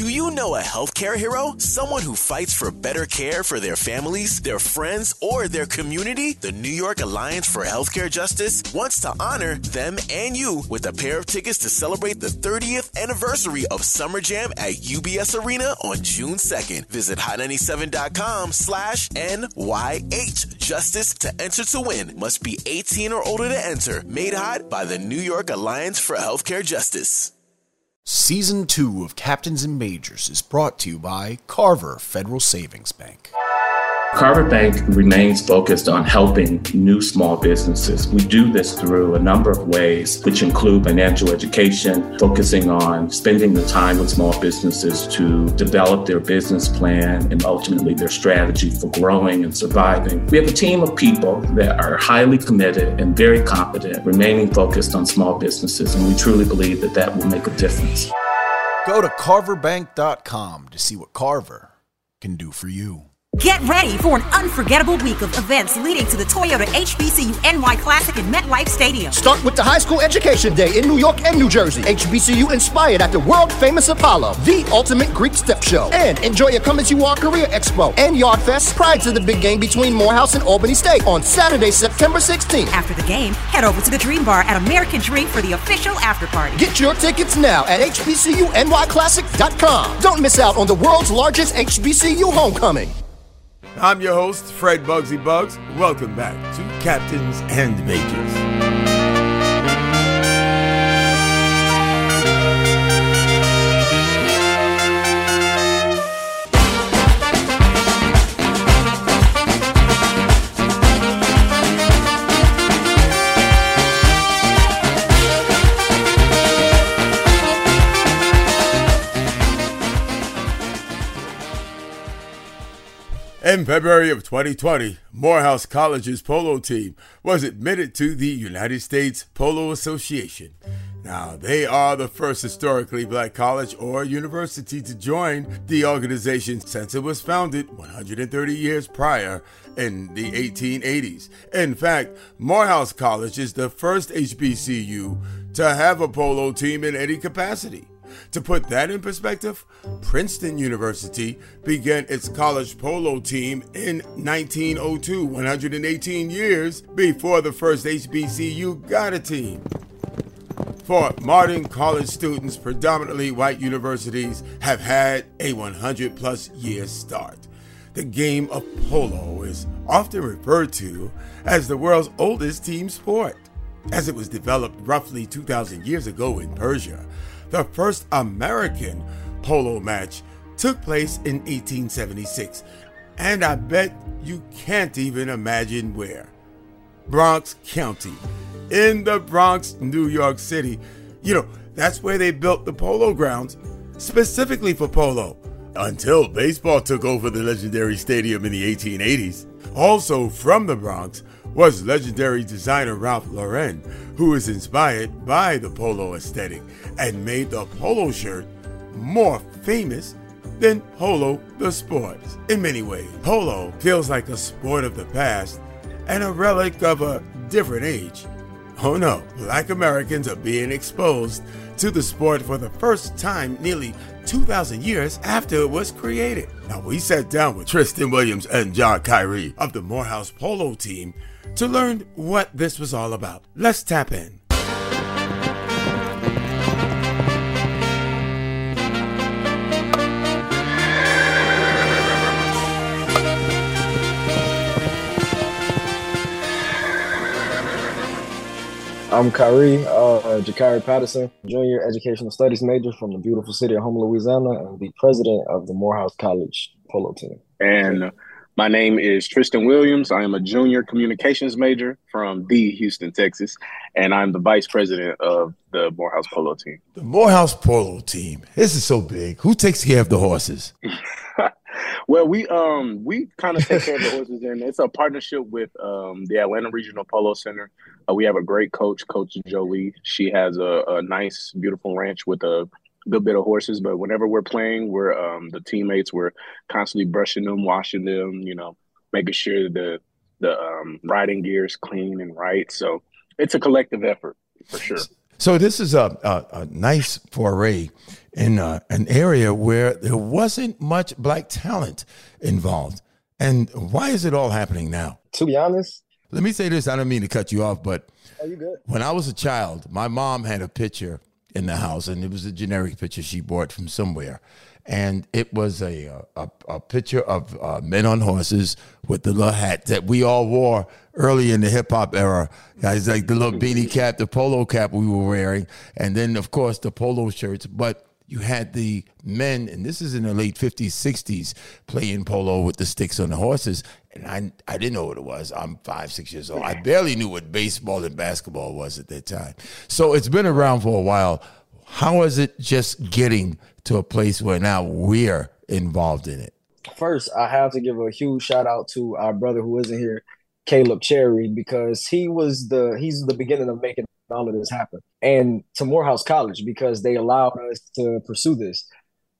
Do you know a healthcare hero? Someone who fights for better care for their families, their friends, or their community? The New York Alliance for Healthcare Justice wants to honor them and you with a pair of tickets to celebrate the 30th anniversary of Summer Jam at UBS Arena on June 2nd. Visit hot97.com slash NYH Justice to enter to win. Must be 18 or older to enter. Made hot by the New York Alliance for Healthcare Justice. Season 2 of Captains and Majors is brought to you by Carver Federal Savings Bank. Carver Bank remains focused on helping new small businesses. We do this through a number of ways, which include financial education, focusing on spending the time with small businesses to develop their business plan and ultimately their strategy for growing and surviving. We have a team of people that are highly committed and very competent, remaining focused on small businesses, and we truly believe that that will make a difference. Go to carverbank.com to see what Carver can do for you. Get ready for an unforgettable week of events leading to the Toyota HBCU NY Classic in MetLife Stadium. Start with the High School Education Day in New York and New Jersey. HBCU inspired at the world famous Apollo, the ultimate Greek step show. And enjoy a Come As You Are Career Expo and Yard Fest prior to the big game between Morehouse and Albany State on Saturday, September 16th. After the game, head over to the Dream Bar at American Dream for the official after party. Get your tickets now at HBCUNYClassic.com. Don't miss out on the world's largest HBCU homecoming. I'm your host, Fred Bugsy Buggs. Welcome back to Captains and Majors. In February of 2020, Morehouse College's polo team was admitted to the United States Polo Association. Now, they are the first historically black college or university to join the organization since it was founded 130 years prior in the 1880s. In fact, Morehouse College is the first HBCU to have a polo team in any capacity. To put that in perspective, Princeton University began its college polo team in 1902, 118 years before the first HBCU got a team. For modern college students, predominantly white universities have had a 100 plus year start. The game of polo is often referred to as the world's oldest team sport, as it was developed roughly 2,000 years ago in Persia the first American polo match took place in 1876, and I bet you can't even imagine where. Bronx County, in the Bronx, New York City. You know, that's where they built the polo grounds specifically for polo until baseball took over the legendary stadium in the 1880s. Also from the Bronx was legendary designer Ralph Lauren, who was inspired by the polo aesthetic and made the polo shirt more famous than polo the sport. In many ways, polo feels like a sport of the past and a relic of a different age. Oh no, black Americans are being exposed to the sport for the first time nearly 2,000 years after it was created. Now, we sat down with Trysten Williams and John Kyrie of the Morehouse Polo team to learn what this was all about. Let's tap in. I'm Kyrie, uh, G'Khyri Patterson, junior educational studies major from the beautiful city of Houma, Louisiana, and the president of the Morehouse College polo team. And my name is Trysten Williams. I am a junior communications major from the Houston, Texas, and I'm the vice president of the Morehouse polo team. The Morehouse polo team. This is so big. Who takes care of the horses? well, we um we kind of take care of the horses, and it's a partnership with um the Atlanta Regional Polo Center. Uh, we have a great coach, Coach Jolie. She has a, a nice, beautiful ranch with a good bit of horses. But whenever we're playing, we're um the teammates we're constantly brushing them, washing them, you know, making sure the the um, riding gear is clean and right. So it's a collective effort for sure. So this is a, a, a nice foray in uh, an area where there wasn't much black talent involved. And why is it all happening now? To be honest, let me say this. I don't mean to cut you off, but are you good? when I was a child, my mom had a picture in the house, and it was a generic picture she bought from somewhere. And it was a a, a picture of uh, men on horses with the little hat that we all wore early in the hip hop era. Guys, like the little mm-hmm. beanie cap, the polo cap we were wearing, and then of course the polo shirts. But you had the men, and this is in the late 50s, 60s, playing polo with the sticks on the horses. And I, I didn't know what it was. I'm five, six years old. I barely knew what baseball and basketball was at that time. So it's been around for a while. How is it just getting to a place where now we're involved in it? First, I have to give a huge shout out to our brother who isn't here, Caleb Cherry, because he was the he's the beginning of making all of this happen. And to Morehouse College because they allowed us to pursue this.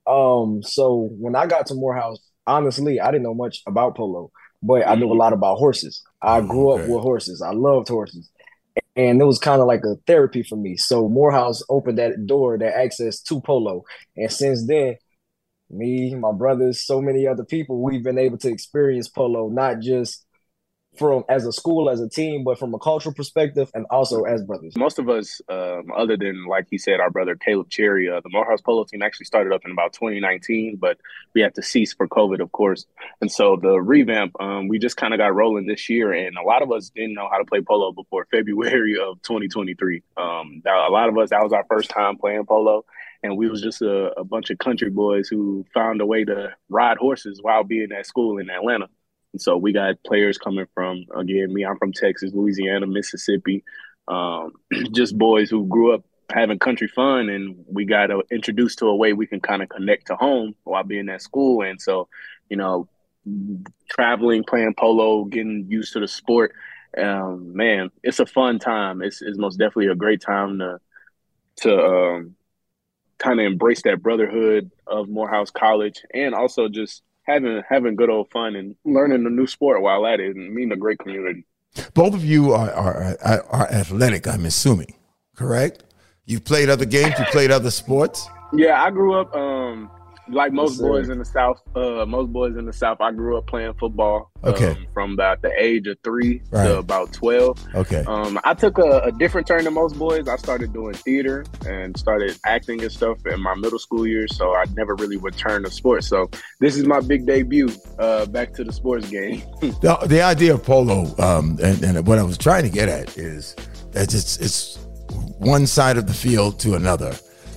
Um, so when I got to Morehouse, honestly, I didn't know much about polo, but I knew a lot about horses. I grew okay. up with horses. I loved horses. And it was kind of like a therapy for me. So Morehouse opened that door, that access to polo. And since then, me, my brothers, so many other people, we've been able to experience polo, not just from as a school, as a team, but from a cultural perspective and also as brothers. Most of us, um, other than like he said, our brother Caleb Cherry, uh, the Morehouse Polo team actually started up in about 2019, but we had to cease for COVID, of course. And so the revamp, um, we just kind of got rolling this year, and a lot of us didn't know how to play polo before February of 2023. Um, that, a lot of us, that was our first time playing polo and we was just a, a, bunch of country boys who found a way to ride horses while being at school in Atlanta. So we got players coming from again, me, I'm from Texas, Louisiana, Mississippi, um, just boys who grew up having country fun, and we got uh, introduced to a way we can kind of connect to home while being at school. And so, you know, traveling, playing polo, getting used to the sport. Um, man, it's a fun time. It's, it's most definitely a great time to to um, kind of embrace that brotherhood of Morehouse College, and also just having having good old fun and learning a new sport while at it and meeting a great community. Both of you are are, are athletic, I'm assuming, correct? You've played other games. You played other sports. Yeah, I grew up. Um, like most yes, boys in the South, uh, most boys in the South, I grew up playing football. Okay. Um, from about the age of three right. to about twelve. Okay. Um, I took a, a, different turn than most boys. I started doing theater and started acting and stuff in my middle school years. So I never really returned to sports. So this is my big debut uh, back to the sports game. the, the idea of polo, um, and, and what I was trying to get at is that it's it's one side of the field to another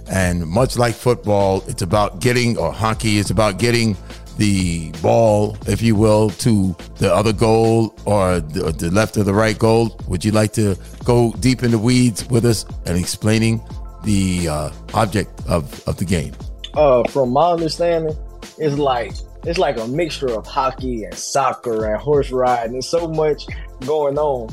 and much like football, it's about getting, or hockey, it's about getting the ball, if you will, to the other goal or the, the, left or the right goal. Would you like to go deep in the weeds with us and explaining the uh, object of, of the game? Uh, from my understanding, it's like it's like a mixture of hockey and soccer and horse riding. There's so much going on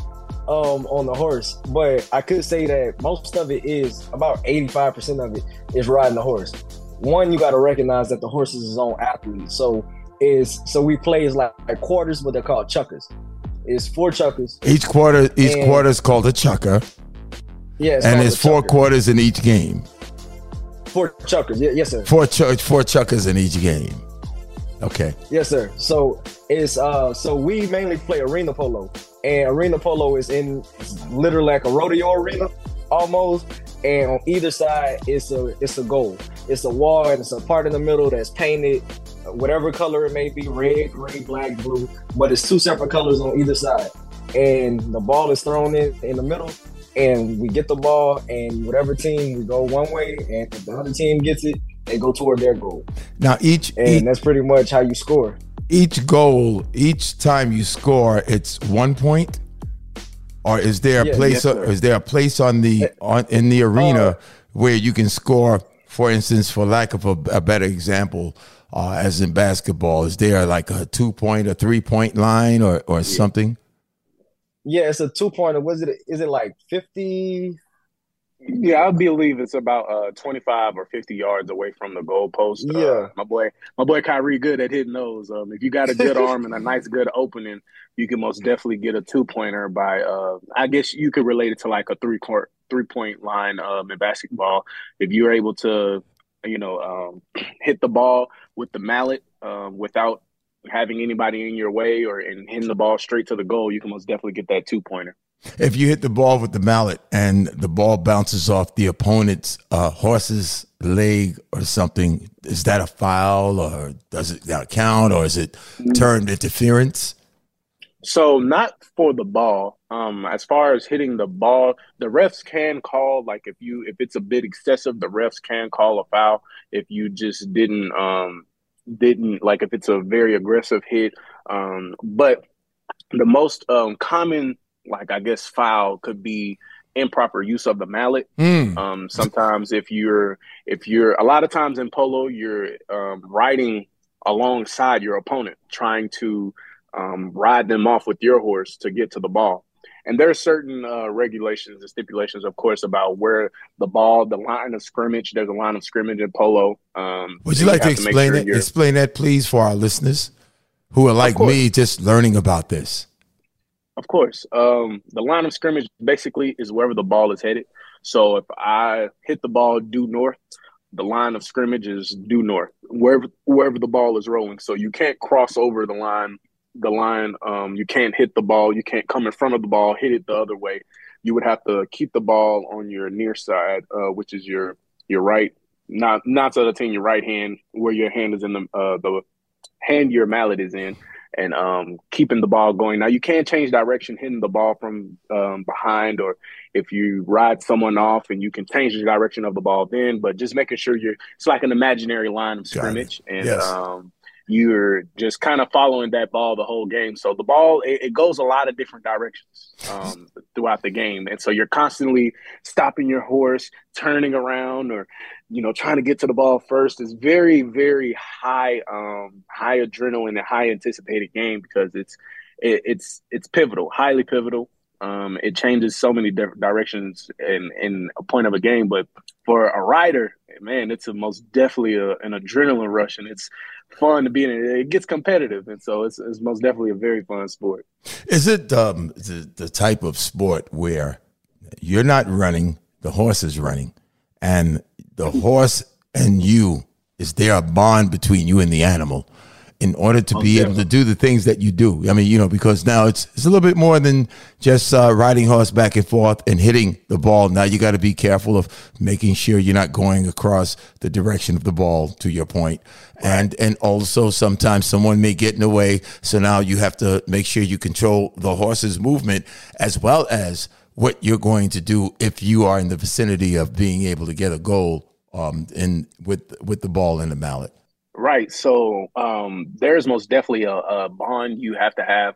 um, on the horse, but I could say that most of it is about 85% of it is riding the horse. One, you got to recognize that the horse is his own athlete. So is so we play is like, like quarters, but they're called chukkers. It's four chukkers. Each quarter, each and, quarter is called a chukker. Yeah, and it's four chukker. quarters in each game. Four chukkers, yeah, yes, sir. Four ch- four chukkers in each game. Okay. Yes, sir. So it's uh so we mainly play arena polo. And arena polo is in literally like a rodeo arena almost. And on either side it's a it's a goal. It's a wall and it's a part in the middle that's painted whatever color it may be, red, gray, black, blue, but it's two separate colors on either side. And the ball is thrown in in the middle and we get the ball and whatever team we go one way and if the other team gets it they go toward their goal. Now each and each, that's pretty much how you score. Each goal, each time you score, it's one point. Or is there a yeah, place? Yes, is there a place on the on in the arena uh, where you can score? For instance, for lack of a, a better example, uh, as in basketball, is there like a two point, a three point line, or or yeah. something? Yeah, it's a two pointer. Was it? Is it like fifty Yeah, I believe it's about uh, 25 or 50 yards away from the goalpost. Yeah. Uh, my boy, my boy Kyrie, good at hitting those. Um, if you got a good arm and a nice good opening, you can most definitely get a two pointer by. Uh, I guess you could relate it to like a three court three point line um, in basketball. If you're able to, you know, um, hit the ball with the mallet um, without having anybody in your way or and hitting the ball straight to the goal, you can most definitely get that two pointer. If you hit the ball with the mallet and the ball bounces off the opponent's uh, horse's leg or something, is that a foul or does it not count or is it termed interference? So not for the ball. Um, as far as hitting the ball, the refs can call like if you if it's a bit excessive, the refs can call a foul. If you just didn't um didn't like if it's a very aggressive hit. Um, but the most um common like I guess foul could be improper use of the mallet. Mm. Um, sometimes if you're if you're a lot of times in polo you're um, riding alongside your opponent, trying to um, ride them off with your horse to get to the ball. And there are certain uh, regulations and stipulations, of course, about where the ball, the line of scrimmage. There's a line of scrimmage in polo. Um, Would you like to explain that? Explain that, please, for our listeners who are like me, just learning about this. Of course. Um, the line of scrimmage basically is wherever the ball is headed. So if I hit the ball due north, the line of scrimmage is due north, wherever wherever the ball is rolling. So you can't cross over the line. The line, um, you can't hit the ball. You can't come in front of the ball, hit it the other way. You would have to keep the ball on your near side, uh, which is your your right, not not to the your right hand, where your hand is in the uh, the hand your mallet is in and um, keeping the ball going. Now you can't change direction, hitting the ball from um, behind, or if you ride someone off, and you can change the direction of the ball then. But just making sure you're it's like an imaginary line of scrimmage, and Yes. um, you're just kind of following that ball the whole game. So the ball it, it goes a lot of different directions um, throughout the game, and so you're constantly stopping your horse, turning around, or you know trying to get to the ball first. It's very very high um, high adrenaline and high anticipated game because it's it, it's it's pivotal, highly pivotal. Um, it changes so many different directions in in a point of a game, but for a rider, man, it's a most definitely a, an adrenaline rush, and it's fun to be in it. It gets competitive, and so it's, it's most definitely a very fun sport. Is it um, the, the type of sport where you're not running, the horse is running, and the horse and you is there a bond between you and the animal in order to be able to do the things that you do? I mean, you know, because now it's it's a little bit more than just uh, riding horse back and forth and hitting the ball. Now you got to be careful of making sure you're not going across the direction of the ball. To your point, and and also sometimes someone may get in the way, so now you have to make sure you control the horse's movement as well as what you're going to do if you are in the vicinity of being able to get a goal um, in with with the ball and the mallet. Right. So um, there's most definitely a, a bond you have to have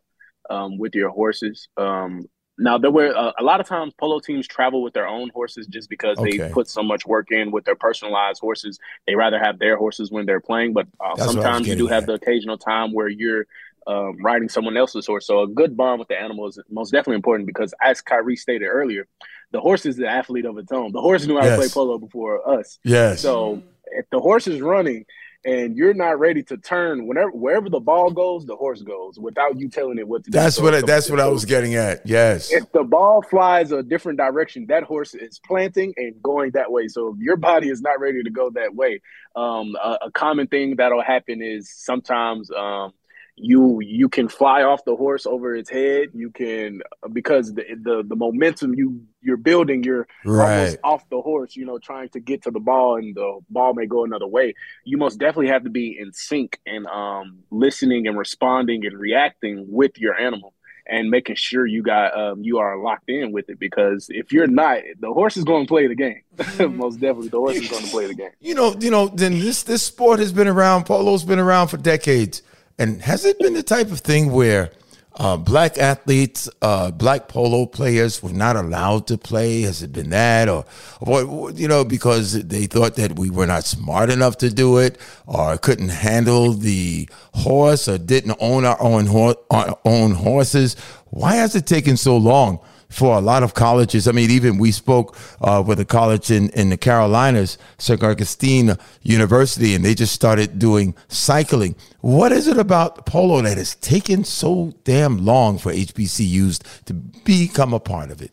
um, with your horses. Um, now there were uh, a lot of times polo teams travel with their own horses just because Okay. they put so much work in with their personalized horses. They rather have their horses when they're playing, but uh, That's what I was sometimes you do getting have the occasional time where you're um, riding someone else's horse. So a good bond with the animal is most definitely important because, as Kyrie stated earlier, the horse is the athlete of its own. The horse knew how to play polo before us. Yes. So if the horse is running and you're not ready to turn, whenever wherever the ball goes, the horse goes without you telling it what to do. That's So what I, if the- that's what I was getting at. Yes. If the ball flies a different direction, that horse is planting and going that way. So if your body is not ready to go that way, um, a, a common thing that'll happen is sometimes um, you you can fly off the horse over its head. You can because the the, the momentum you you're building, you're almost off the horse. You know, trying to get to the ball, and the ball may go another way. You most definitely have to be in sync and um, listening and responding and reacting with your animal and making sure you got um, you are locked in with it because if you're not, the horse is going to play the game. Most definitely, the horse is going to play the game. You know, you know, then this this sport has been around. Polo's been around for decades, and has it been the type of thing where uh, black athletes, uh, black polo players were not allowed to play? Has it been that, or, or you know, because they thought that we were not smart enough to do it, or couldn't handle the horse, or didn't own our own hor- our own horses? Why has it taken so long? For a lot of colleges. I mean, even we spoke uh, with a college in, in the Carolinas, St. Augustine University, and they just started doing cycling. What is it about polo that has taken so damn long for HBCUs to become a part of it?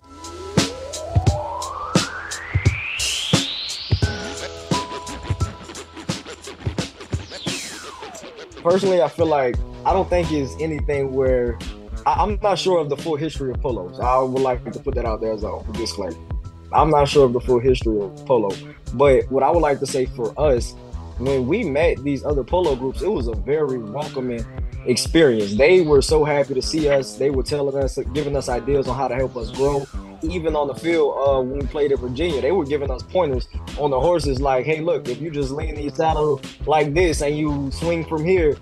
personally, I feel like I don't think it's anything where I, am not sure of the full history of polos. I would like to put that out there as a disclaimer. I'm not sure of the full history of polo, but what I would like to say for us, when we met these other polo groups, it was a very welcoming experience. They were so happy to see us. They were telling us, giving us ideas on how to help us grow. Even on the field, uh, when we played at Virginia, they were giving us pointers on the horses, like, "Hey, look, if you just lean the saddle like this and you swing from here,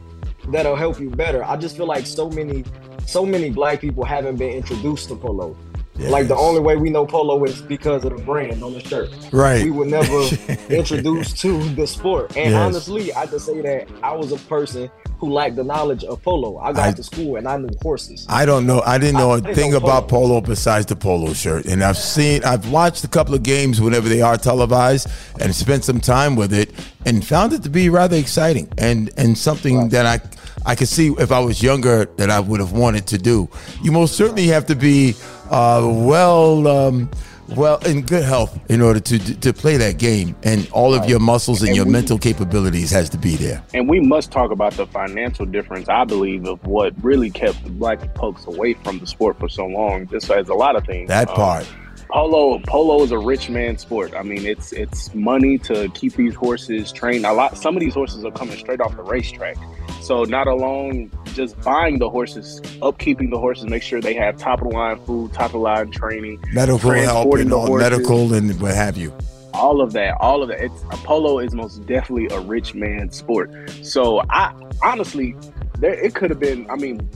that'll help you better." I just feel like so many, so many black people haven't been introduced to polo. Yes. Like the only way we know polo is because of the brand on the shirt. Right. We were never introduced to the sport. And yes. honestly, I just say that I was a person who lacked the knowledge of polo. I got I, to school and I knew horses. I don't know. I didn't know I, a didn't thing know about polo. polo besides the polo shirt. And I've seen, I've watched a couple of games whenever they are televised and spent some time with it and found it to be rather exciting and and something right. that I I could see if I was younger that I would have wanted to do. You most certainly have to be uh, well. Um, well, in good health in order to to play that game, and all of your muscles and, and your we, mental capabilities has to be there. And we must talk about the financial difference. I believe of what really kept the black folks away from the sport for so long. This has a lot of things. That um, part. Polo, polo is a rich man sport. I mean, it's it's money to keep these horses trained. A lot. Some of these horses are coming straight off the racetrack. So not alone just buying the horses, upkeeping the horses, make sure they have top of the line food, top of the line training, medical help, and all medical and what have you. All of that, all of that. It's polo is most definitely a rich man sport. So I honestly, there it could have been. I mean,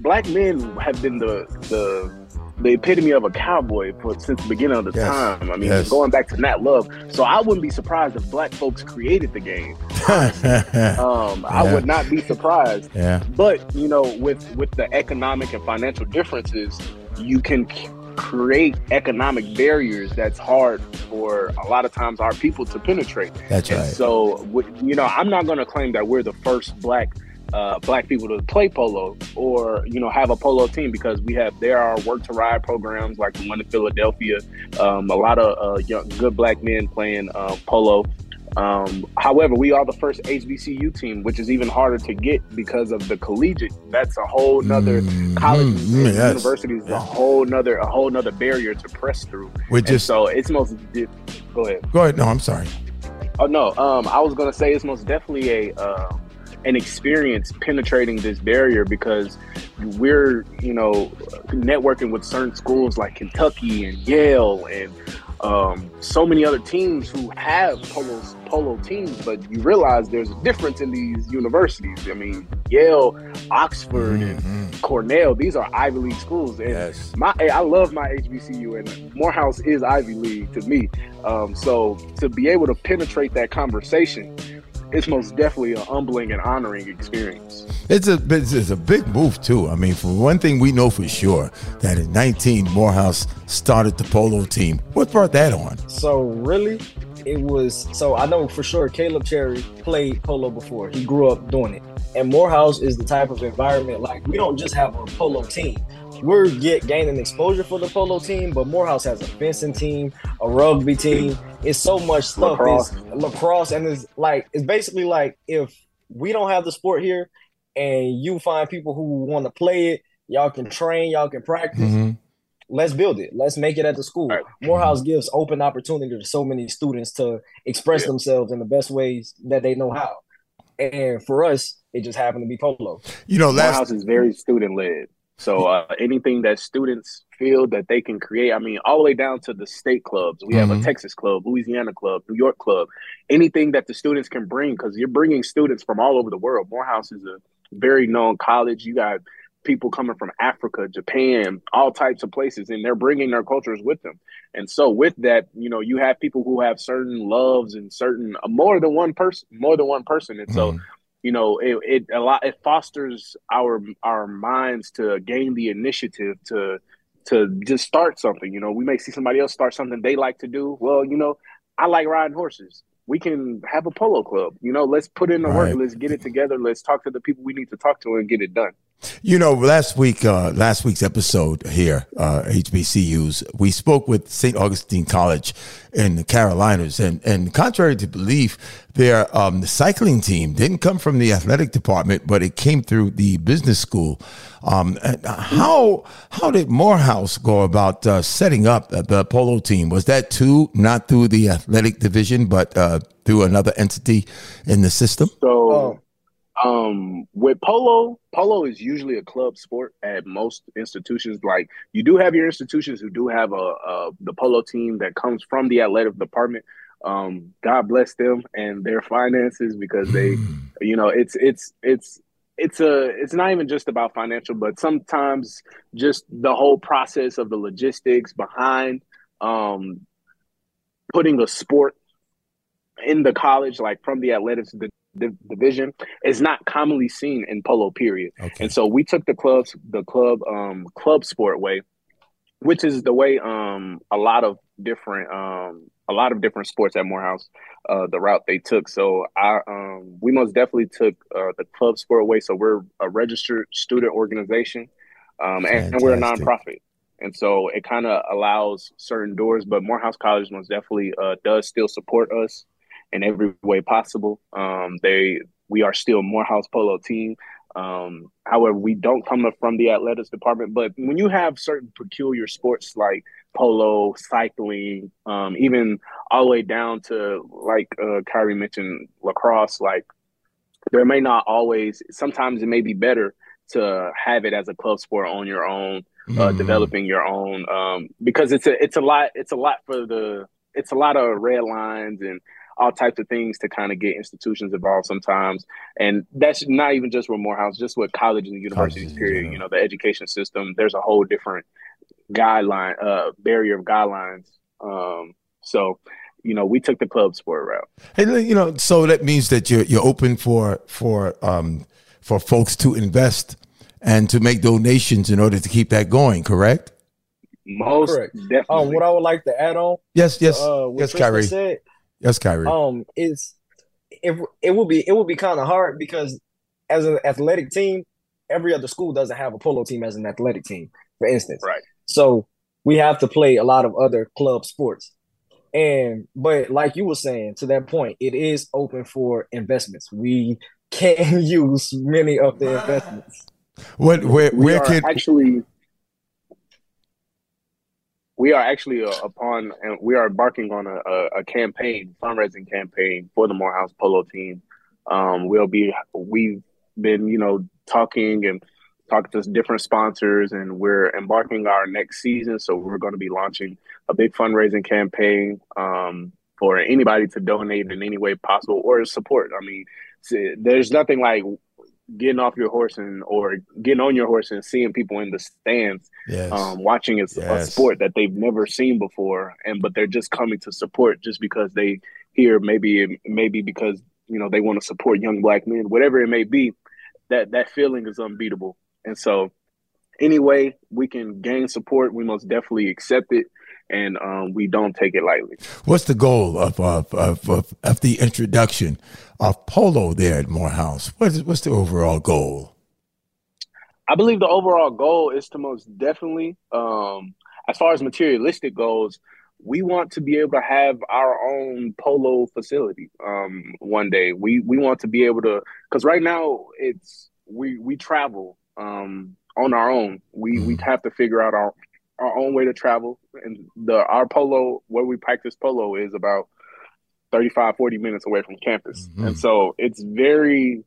black men have been the the the epitome of a cowboy for since the beginning of the yes. time. I mean, yes. going back to Nat Love. So I wouldn't be surprised if black folks created the game. um, yeah. I would not be surprised. Yeah. But you know, with with the economic and financial differences, you can create economic barriers that's hard for a lot of times our people to penetrate. That's and right. So, you know, I'm not going to claim that we're the first black uh, black people to play polo or you know have a polo team because we have there are work to ride programs like the one in Philadelphia. Um, a lot of uh, young good black men playing uh, polo. Um, however, we are the first HBCU team, which is even harder to get because of the collegiate. That's a whole nother mm, college mm, yes, universities, yes. a whole nother a whole nother barrier to press through. We just so it's most. Go ahead. Go ahead. No, I'm sorry. Oh no. Um, I was gonna say it's most definitely a. Um, an experience penetrating this barrier because we're you know networking with certain schools like Kentucky and Yale and um, so many other teams who have polo polo teams, but you realize there's a difference in these universities. I mean, Yale, Oxford, mm-hmm. and Cornell; these are Ivy League schools. And yes. my I love my HBCU, and Morehouse is Ivy League to me. Um, so to be able to penetrate that conversation it's most definitely a humbling and honoring experience. It's a it's a big move too. I mean, for one thing, we know for sure that in 19, Morehouse started the polo team. What brought that on? So really, it was so I know for sure Caleb Cherry played polo before. He grew up doing it. And Morehouse is the type of environment like we don't just have a polo team we're get gaining exposure for the polo team, but Morehouse has a fencing team, a rugby team. It's so much stuff. Lacrosse. It's lacrosse, and it's like it's basically like if we don't have the sport here, and you find people who want to play it, y'all can train, y'all can practice. Mm-hmm. Let's build it. Let's make it at the school. Right. Morehouse gives open opportunity to so many students to express yeah. themselves in the best ways that they know how. And for us, it just happened to be polo. You know, last Morehouse is very student led. So uh, anything that students feel that they can create, I mean, all the way down to the state clubs. We mm-hmm. have a mm-hmm. Texas club, Louisiana club, New York club. Anything that the students can bring, because you're bringing students from all over the world. Morehouse is a very known college. You got people coming from Africa, Japan, all types of places, and they're bringing their cultures with them. And so, with that, you know, you have people who have certain loves and certain uh, more than one person, more than one person, and mm-hmm. so you know it, it a lot it fosters our our minds to gain the initiative to to just start something. You know, we may see somebody else start something they like to do. Well, you know, I like riding horses. We can have a polo club. You know, let's put in the right. work. Let's get it together. Let's talk to the people we need to talk to and get it done. You know, last week, uh, last week's episode here, uh, HBCUs, we spoke with St. Augustine College in the Carolinas, and and contrary to belief, their um, the cycling team didn't come from the athletic department, but it came through the business school. Um, how how did Morehouse go about uh, setting up the polo team? Was that too not through the athletic division, but uh, through another entity in the system? So um, with polo, polo is usually a club sport at most institutions. Like you do have your institutions who do have a, a the polo team that comes from the athletic department. Um, God bless them and their finances because they, you know, it's it's it's it's a it's not even just about financial, but sometimes just the whole process of the logistics behind um, putting a sport in the college, like from the athletics division is not commonly seen in polo period. Okay. and so we took the clubs the club um club sport way which is the way um a lot of different um a lot of different sports at morehouse uh the route they took. So i um we most definitely took uh the club sport way. So we're a registered student organization um and, and we're a nonprofit. And so it kind of allows certain doors but morehouse college most definitely uh does still support us in every way possible. Um, they we are still Morehouse Polo team. Um, however, we don't come from the athletics department. But when you have certain peculiar sports like polo, cycling, um, even all the way down to like uh, Kyrie mentioned lacrosse, like there may not always. Sometimes it may be better to have it as a club sport on your own, uh, mm. developing your own, um, because it's a it's a lot it's a lot for the it's a lot of red lines and all types of things to kind of get institutions involved sometimes. And that's not even just with Morehouse, just with colleges and universities, Colleges, period. Yeah. You know, the education system, there's a whole different guideline, uh, barrier of guidelines. Um, so, you know, we took the club sport route. And you know, so that means that you're you're open for for um for folks to invest and to make donations in order to keep that going, correct? Most correct. definitely. Um, what I would like to add on, yes, yes, uh, yes, Kyrie. Said, Yes, Kyrie. Um, it's it it will be it will be kind of hard because as an athletic team, every other school doesn't have a polo team as an athletic team, for instance. Right. So we have to play a lot of other club sports. And but like you were saying, to that point, it is open for investments. We can use many of the investments. What where where can actually we are actually uh, upon and we are embarking on a, a, campaign, fundraising campaign for the Morehouse Polo team. Um, we'll be we've been you know talking and talking to different sponsors, and we're embarking our next season. So we're going to be launching a big fundraising campaign um, for anybody to donate in any way possible or support. I mean, there's nothing like getting off your horse and or getting on your horse and seeing people in the stands, yes. um, watching a, yes. a, sport that they've never seen before, and but they're just coming to support just because they hear maybe maybe because you know they want to support young black men, whatever it may be. That that feeling is unbeatable, and so anyway we can gain support, we most definitely accept it and um, we don't take it lightly. What's the goal of of, of, of, of the introduction of polo there at Morehouse? What is, what's the overall goal? I believe the overall goal is to most definitely, um, as far as materialistic goals, we want to be able to have our own polo facility um, one day. We we want to be able to because right now it's we we travel um, on our own. We mm. we have to figure out our our own way to travel. And the our polo, where we practice polo, is about 35, 40 minutes away from campus. Mm-hmm. And so it's very,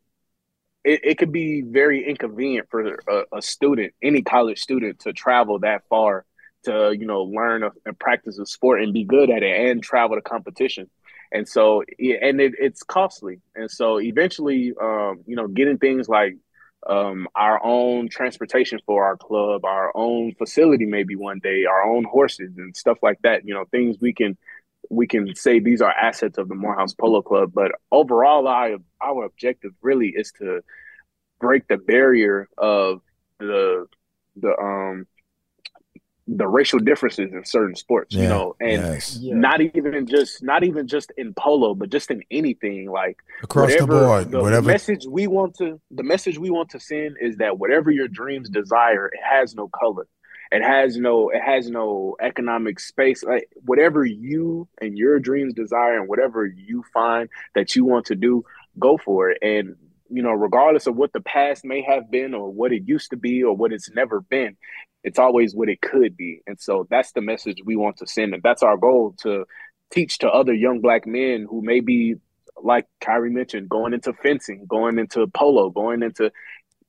it, it could be very inconvenient for a, a, student, any college student, to travel that far to, you know, learn a, and practice a sport and be good at it and travel to competition. And so, and it, it's costly. And so eventually, um, you know, getting things like um, our own transportation for our club, our own facility, maybe one day, our own horses and stuff like that. You know, things we can we can say these are assets of the Morehouse Polo Club. But overall, our our objective really is to break the barrier of the the um the racial differences in certain sports, Yeah, you know, and yes. Yeah. not even just not even just in polo, but just in anything like Across the whatever board, the whatever- message we want to the message we want to send is that whatever your dreams desire, it has no color. It has no it has no economic space. Like whatever you and your dreams desire and whatever you find that you want to do, go for it. And you know, regardless of what the past may have been or what it used to be or what it's never been, it's always what it could be. And so that's the message we want to send. And that's our goal to teach to other young black men who may be like Kyrie mentioned, going into fencing, going into polo, going into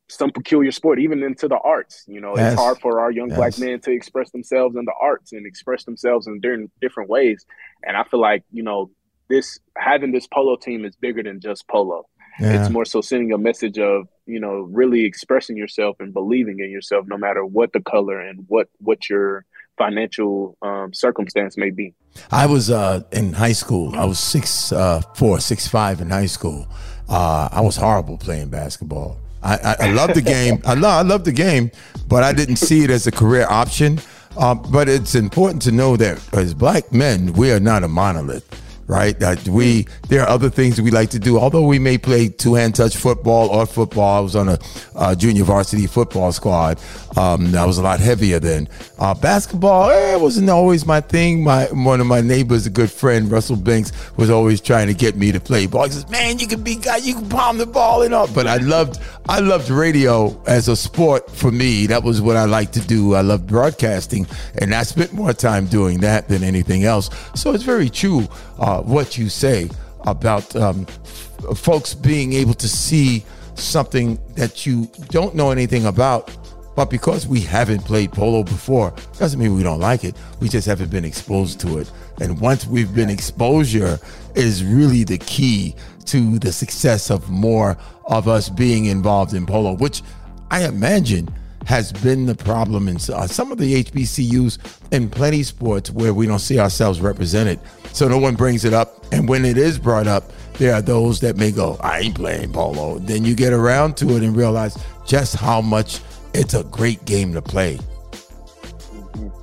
some peculiar sport, even into the arts. You know, Yes. it's hard for our young black men to express themselves in the arts and express themselves in different different ways. And I feel like, you know, this having this polo team is bigger than just polo. Yeah. It's more so sending a message of, you know, really expressing yourself and believing in yourself no matter what the color and what what your financial um, circumstance may be. I was uh, in high school. I was six uh, four, six five in high school. Uh, I was horrible playing basketball. I, I, I love the game. I love I love the game, but I didn't see it as a career option. Uh, but it's important to know that as black men, we are not a monolith. Right, that we there are other things we like to do. Although we may play two hand touch football or football, I was on a uh, junior varsity football squad. Um, was a lot heavier then. Uh, basketball eh, wasn't always my thing. My one of my neighbors, a good friend, Russell Banks, was always trying to get me to play ball. He says, "Man, you can be guy, you can palm the ball and all." But I loved I loved radio as a sport for me. That was what I liked to do. I loved broadcasting, and I spent more time doing that than anything else. So it's very true uh, what you say about um, f- folks being able to see something that you don't know anything about. But because we haven't played polo before, doesn't mean we don't like it. We just haven't been exposed to it. And once we've been exposure is really the key to the success of more of us being involved in polo, which I imagine has been the problem in uh, some of the HBCUs in plenty sports where we don't see ourselves represented. So no one brings it up. And when it is brought up, there are those that may go, I ain't playing polo. Then you get around to it and realize just how much it's a great game to play.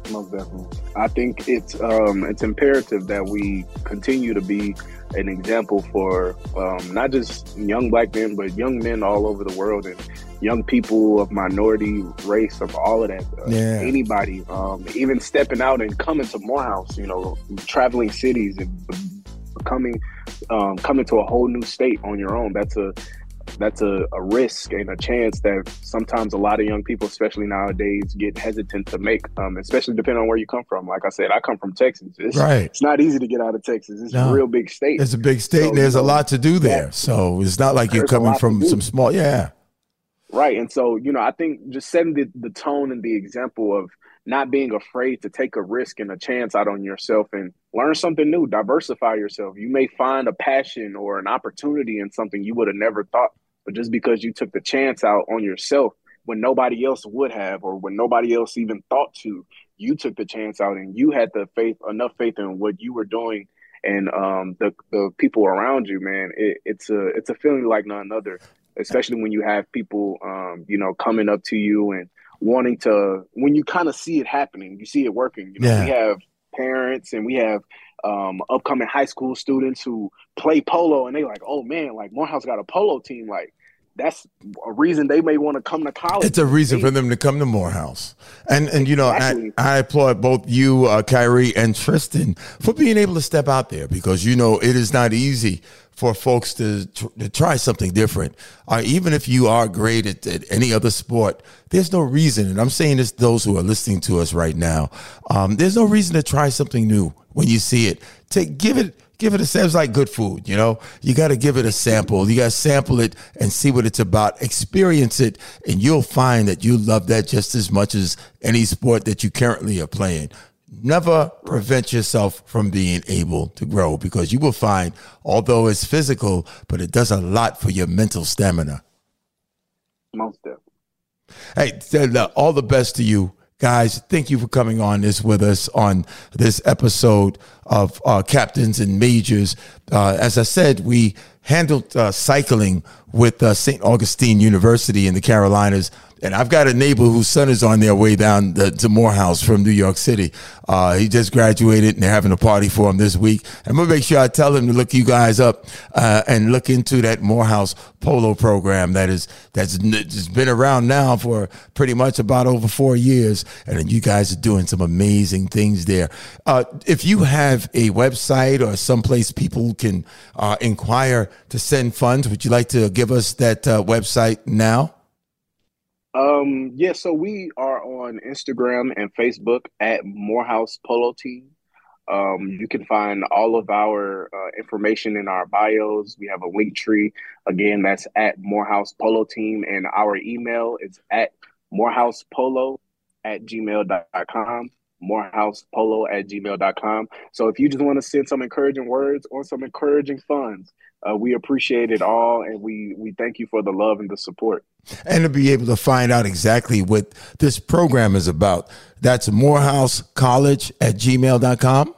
Most definitely. I think it's um, it's imperative that we continue to be an example for um, not just young black men, but young men all over the world and young people of minority race, of all of that. Uh, Yeah. Anybody, um, even stepping out and coming to Morehouse, you know, traveling cities and becoming um, coming to a whole new state on your own. That's a that's a, a risk and a chance that sometimes a lot of young people, especially nowadays, get hesitant to make, um, especially depending on where you come from. Like I said, I come from Texas. It's, Right. it's not easy to get out of Texas. It's No. a real big state. It's a big state So, and there's you a lot to do there. So it's not like you're coming from some small, yeah. Right. And so, you know, I think just setting the, the tone and the example of not being afraid to take a risk and a chance out on yourself and learn something new, diversify yourself. You may find a passion or an opportunity in something you would have never thought, but just because you took the chance out on yourself when nobody else would have or when nobody else even thought to, you took the chance out and you had the faith, enough faith in what you were doing and um, the the people around you, man. It, it's a it's a feeling like none other especially when you have people, um, you know, coming up to you and wanting to, when you kind of see it happening, you see it working. You know, Yeah. we have parents and we have um, upcoming high school students who play polo and they like, oh man, like Morehouse got a polo team. Like that's a reason they may want to come to college. It's a reason for them to come to Morehouse. And and you know, Exactly. I, I applaud both you, uh, Kyrie, and Trysten for being able to step out there because you know it is not easy for folks to, tr- to try something different. Uh, even if you are great at, at any other sport, there's no reason, and I'm saying this to those who are listening to us right now, um, there's no reason to try something new when you see it. Take give it give it a sample. It's like good food, you know. You got to give it a sample. You got to sample it and see what it's about. Experience it, and you'll find that you love that just as much as any sport that you currently are playing. Never prevent yourself from being able to grow because you will find, although it's physical, but it does a lot for your mental stamina. Most definitely. Hey, th- uh, all the best to you guys. Thank you for coming on this with us on this episode of uh, Captains and Majors. Uh, as I said, we handled uh, cycling with uh, St. Augustine University in the Carolinas And I've got a neighbor whose son is on their way down the, to Morehouse from New York City. Uh, he just graduated and they're having a party for him this week. I'm going to make sure I tell him to look you guys up uh, and look into that Morehouse polo program that is that's, that's been around now for pretty much about over four years. And you guys are doing some amazing things there. Uh, if you have a website or someplace people can uh, inquire to send funds, would you like to give us that uh, website now? Um, yeah, so we are on Instagram and Facebook at Morehouse Polo Team. Um, you can find all of our uh, information in our bios. We have a link tree. Again, that's at Morehouse Polo Team, and our email is at morehousepolo at gmail.com. Morehousepolo at gmail.com. So if you just want to send some encouraging words or some encouraging funds, uh, we appreciate it all, and we we thank you for the love and the support. And to be able to find out exactly what this program is about, that's Morehouse College at gmail.com.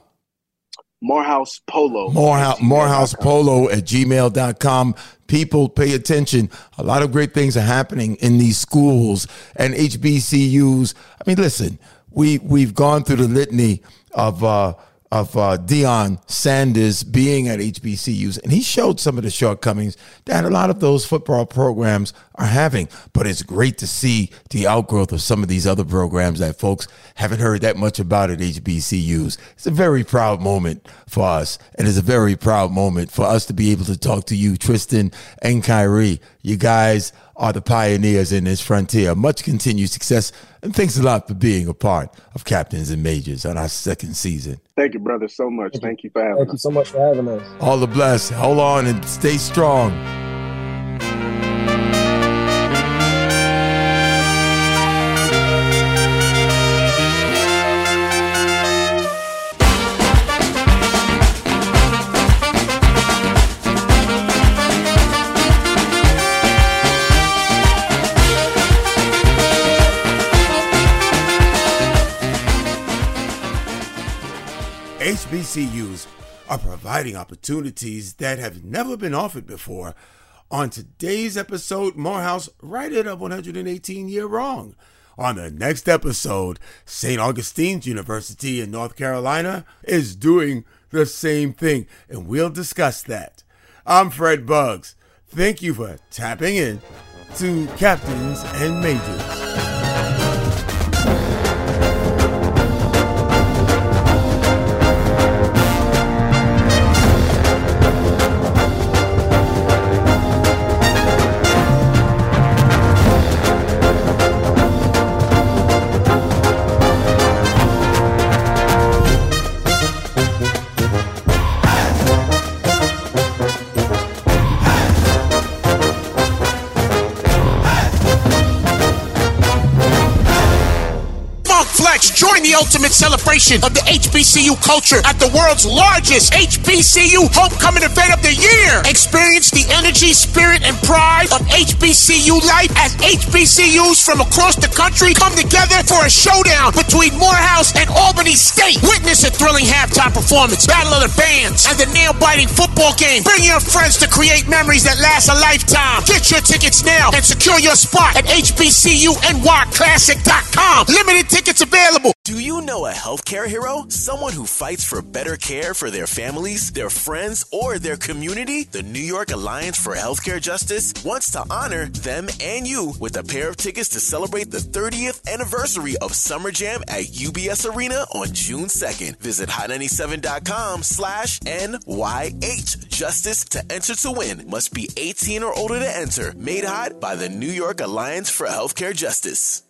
Morehouse Polo. Morehouse, Morehouse Polo at gmail.com. People pay attention. A lot of great things are happening in these schools and HBCUs. I mean, listen, we, we've gone through the litany of, uh, of uh, Deion Sanders being at HBCUs, and he showed some of the shortcomings that a lot of those football programs are having. But it's great to see the outgrowth of some of these other programs that folks haven't heard that much about at HBCUs. It's a very proud moment for us, and it's a very proud moment for us to be able to talk to you, Trysten and Kyrie. You guys are the pioneers in this frontier. Much continued success, and thanks a lot for being a part of Captains and Majors on our second season. Thank you, brother, so much. Thank, Thank you for having Thank us. you so much for having us. All the bless. Hold on and stay strong. HBCUs are providing opportunities that have never been offered before. On today's episode, Morehouse righted a 118 year wrong. On the next episode, St. Augustine's University in North Carolina is doing the same thing, and we'll discuss that. I'm Fred Buggs. Thank you for tapping in to Captains and Majors. Sure. Join the ultimate celebration of the HBCU culture at the world's largest HBCU homecoming event of the year. Experience the energy, spirit, and pride of HBCU life as HBCUs from across the country come together for a showdown between Morehouse and Albany State. Witness a thrilling halftime performance, battle of the bands, and the nail-biting football game. Bring your friends to create memories that last a lifetime. Get your tickets now and secure your spot at HBCUNYClassic.com. Limited tickets available. Do you know a healthcare hero? Someone who fights for better care for their families, their friends, or their community? The New York Alliance for Healthcare Justice wants to honor them and you with a pair of tickets to celebrate the 30th anniversary of Summer Jam at UBS Arena on June 2nd. Visit hot97.com slash NYH Justice to enter to win. Must be 18 or older to enter. Made hot by the New York Alliance for Healthcare Justice.